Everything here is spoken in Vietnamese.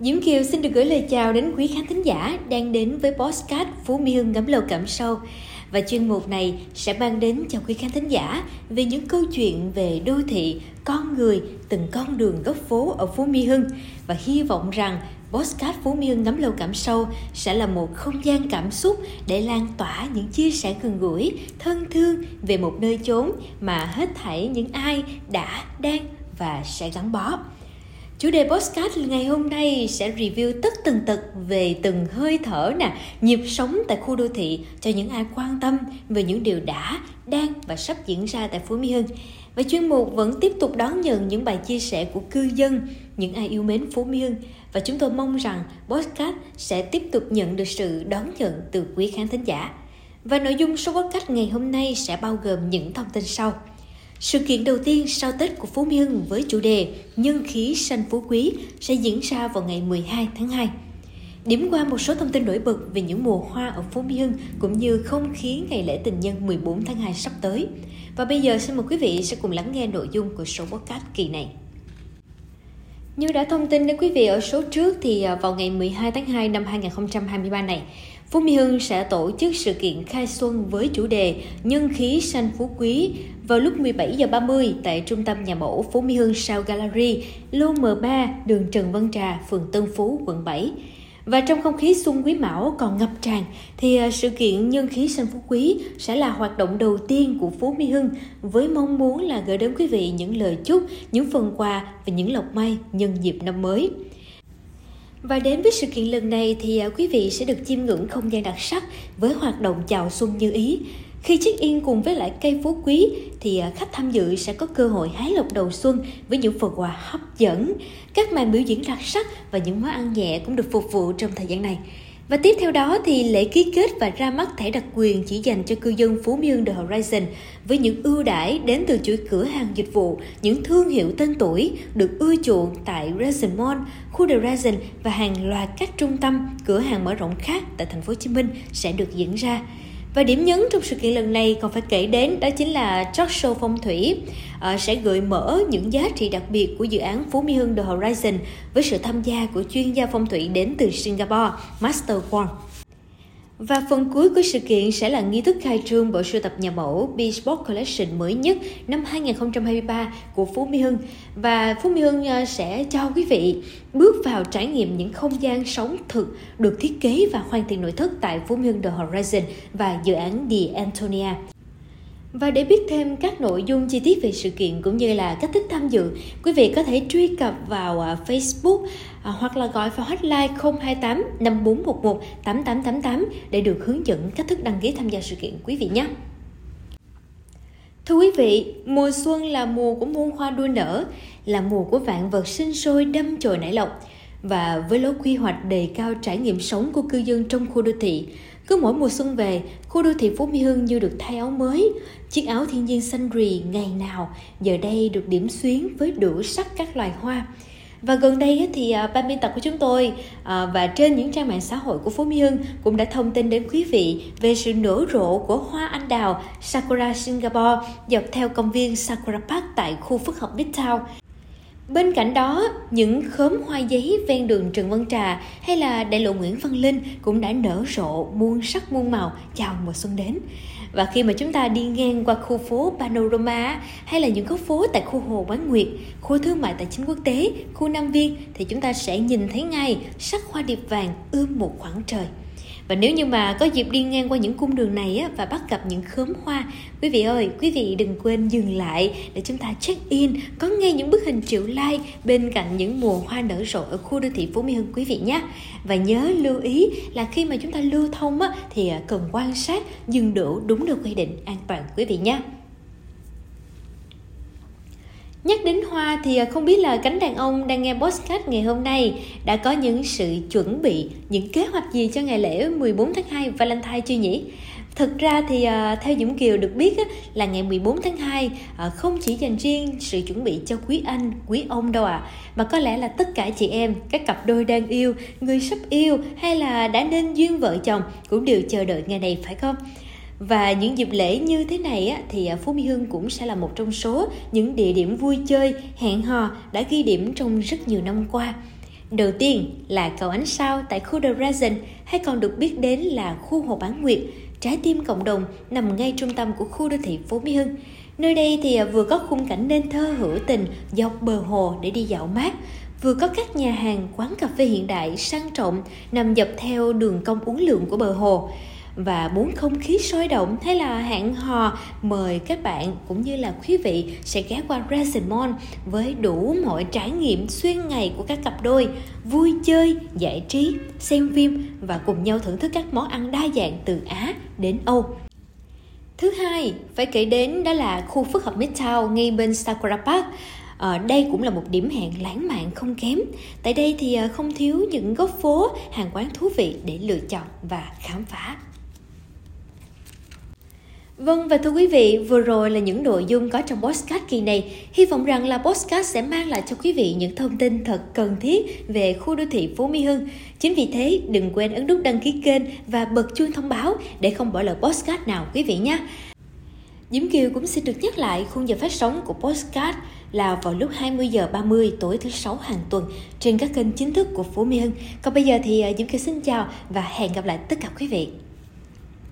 Diễm Kiều xin được gửi lời chào đến quý khán thính giả đang đến với podcast Phú Mỹ Hưng ngắm lầu cảm sâu. Và chuyên mục này sẽ mang đến cho quý khán thính giả về những câu chuyện về đô thị, con người, từng con đường góc phố ở Phú Mỹ Hưng. Và hy vọng rằng Podcast Phú Mỹ Hưng ngắm lâu cảm sâu sẽ là một không gian cảm xúc để lan tỏa những chia sẻ gần gũi, thân thương về một nơi chốn mà hết thảy những ai đã, đang và sẽ gắn bó. Chủ đề podcast ngày hôm nay sẽ review tất tần tật về từng hơi thở nè, nhịp sống tại khu đô thị cho những ai quan tâm về những điều đã, đang và sắp diễn ra tại Phú Mỹ Hưng. Và chuyên mục vẫn tiếp tục đón nhận những bài chia sẻ của cư dân, những ai yêu mến Phú Mỹ Hưng và chúng tôi mong rằng podcast sẽ tiếp tục nhận được sự đón nhận từ quý khán thính giả. Và nội dung số podcast ngày hôm nay sẽ bao gồm những thông tin sau. Sự kiện đầu tiên sau Tết của Phú Mỹ Hưng với chủ đề Nhân khí xanh phú quý sẽ diễn ra vào ngày 12 tháng 2. Điểm qua một số thông tin nổi bật về những mùa hoa ở Phú Mỹ Hưng cũng như không khí ngày lễ tình nhân 14 tháng 2 sắp tới. Và bây giờ xin mời quý vị sẽ cùng lắng nghe nội dung của số podcast kỳ này. Như đã thông tin đến quý vị ở số trước thì à, vào ngày 12 tháng 2 năm 2023 này, Phú Mỹ Hưng sẽ tổ chức sự kiện khai xuân với chủ đề Nhân khí xanh phú quý vào lúc 17 giờ 30 tại trung tâm nhà mẫu Phú Mỹ Hưng Sao Gallery, lô M3, đường Trần Văn Trà, phường Tân Phú, quận 7. Và trong không khí xuân quý mão còn ngập tràn thì à, sự kiện Nhân khí xanh phú quý sẽ là hoạt động đầu tiên của Phú Mỹ Hưng với mong muốn là gửi đến quý vị những lời chúc, những phần quà và những lộc may nhân dịp năm mới. Và đến với sự kiện lần này thì à, quý vị sẽ được chiêm ngưỡng không gian đặc sắc với hoạt động chào xuân như ý. Khi check in cùng với lại cây phú quý thì à, khách tham dự sẽ có cơ hội hái lộc đầu xuân với những phần quà hấp dẫn. Các màn biểu diễn đặc sắc và những món ăn nhẹ cũng được phục vụ trong thời gian này. Và tiếp theo đó thì lễ ký kết và ra mắt thẻ đặc quyền chỉ dành cho cư dân Phú Mỹ The Horizon với những ưu đãi đến từ chuỗi cửa hàng dịch vụ, những thương hiệu tên tuổi được ưa chuộng tại Resin Mall, khu The Resin và hàng loạt các trung tâm cửa hàng mở rộng khác tại thành phố Hồ Chí Minh sẽ được diễn ra. Và điểm nhấn trong sự kiện lần này còn phải kể đến đó chính là talk show phong thủy ờ, sẽ gợi mở những giá trị đặc biệt của dự án Phú Mỹ Hưng The Horizon với sự tham gia của chuyên gia phong thủy đến từ Singapore, Master Wong. Và phần cuối của sự kiện sẽ là nghi thức khai trương bộ sưu tập nhà mẫu Bespoke Collection mới nhất năm 2023 của Phú Mỹ Hưng. Và Phú Mỹ Hưng à, sẽ cho quý vị bước vào trải nghiệm những không gian sống thực được thiết kế và hoàn thiện nội thất tại Phú Mỹ Hưng The Horizon và dự án The Antonia. Và để biết thêm các nội dung chi tiết về sự kiện cũng như là cách thức tham dự, quý vị có thể truy cập vào à, Facebook à, hoặc là gọi vào hotline 028 5411 8888 để được hướng dẫn cách thức đăng ký tham gia sự kiện quý vị nhé. Thưa quý vị, mùa xuân là mùa của muôn hoa đua nở, là mùa của vạn vật sinh sôi đâm chồi nảy lộc. Và với lối quy hoạch đề cao trải nghiệm sống của cư dân trong khu đô thị, cứ mỗi mùa xuân về, khu đô thị Phú Mỹ Hưng như được thay áo mới. Chiếc áo thiên nhiên xanh rì ngày nào giờ đây được điểm xuyến với đủ sắc các loài hoa. Và gần đây thì à, ban biên tập của chúng tôi à, và trên những trang mạng xã hội của Phú Mỹ Hưng cũng đã thông tin đến quý vị về sự nở rộ của hoa anh đào Sakura Singapore dọc theo công viên Sakura Park tại khu phức hợp Midtown. Bên cạnh đó, những khóm hoa giấy ven đường Trần Văn Trà hay là đại lộ Nguyễn Văn Linh cũng đã nở rộ muôn sắc muôn màu chào mùa xuân đến. Và khi mà chúng ta đi ngang qua khu phố Panorama hay là những góc phố tại khu Hồ Quán Nguyệt, khu thương mại tài chính quốc tế, khu Nam Viên thì chúng ta sẽ nhìn thấy ngay sắc hoa điệp vàng ươm một khoảng trời. Và nếu như mà có dịp đi ngang qua những cung đường này á, và bắt gặp những khóm hoa, quý vị ơi, quý vị đừng quên dừng lại để chúng ta check in, có ngay những bức hình triệu like bên cạnh những mùa hoa nở rộ ở khu đô thị Phú Mỹ Hưng quý vị nhé. Và nhớ lưu ý là khi mà chúng ta lưu thông á, thì cần quan sát dừng đỗ đúng được quy định an toàn quý vị nhé. Nhắc đến hoa thì à, không biết là cánh đàn ông đang nghe podcast ngày hôm nay đã có những sự chuẩn bị, những kế hoạch gì cho ngày lễ 14 tháng 2 Valentine chưa nhỉ? Thực ra thì à, theo Dũng Kiều được biết là ngày 14 tháng 2 à, không chỉ dành riêng sự chuẩn bị cho quý anh, quý ông đâu ạ, à, mà có lẽ là tất cả chị em, các cặp đôi đang yêu, người sắp yêu hay là đã nên duyên vợ chồng cũng đều chờ đợi ngày này phải không? Và những dịp lễ như thế này á, thì à, Phú Mỹ Hưng cũng sẽ là một trong số những địa điểm vui chơi, hẹn hò đã ghi điểm trong rất nhiều năm qua. Đầu tiên là cầu ánh sao tại khu The Resin hay còn được biết đến là khu Hồ Bán Nguyệt, trái tim cộng đồng nằm ngay trung tâm của khu đô thị Phú Mỹ Hưng. Nơi đây thì à, vừa có khung cảnh nên thơ hữu tình dọc bờ hồ để đi dạo mát, vừa có các nhà hàng, quán cà phê hiện đại sang trọng nằm dọc theo đường cong uốn lượn của bờ hồ và bốn không khí sôi động hay là hẹn hò mời các bạn cũng như là quý vị sẽ ghé qua Resimon với đủ mọi trải nghiệm xuyên ngày của các cặp đôi vui chơi giải trí xem phim và cùng nhau thưởng thức các món ăn đa dạng từ Á đến Âu Thứ hai, phải kể đến đó là khu phức hợp Midtown ngay bên Sakura Park. À, đây cũng là một điểm hẹn lãng mạn không kém. Tại đây thì ờ, không thiếu những góc phố, hàng quán thú vị để lựa chọn và khám phá. Vâng và thưa quý vị, vừa rồi là những nội dung có trong podcast kỳ này. Hy vọng rằng là podcast sẽ mang lại cho quý vị những thông tin thật cần thiết về khu đô thị Phú Mỹ Hưng. Chính vì thế, đừng quên ấn nút đăng ký kênh và bật chuông thông báo để không bỏ lỡ podcast nào quý vị nhé. Diễm Kiều cũng xin được nhắc lại khung giờ phát sóng của podcast là vào lúc 20 giờ 30 tối thứ sáu hàng tuần trên các kênh chính thức của Phú Mỹ Hưng. Còn bây giờ thì à, Diễm Kiều xin chào và hẹn gặp lại tất cả quý vị.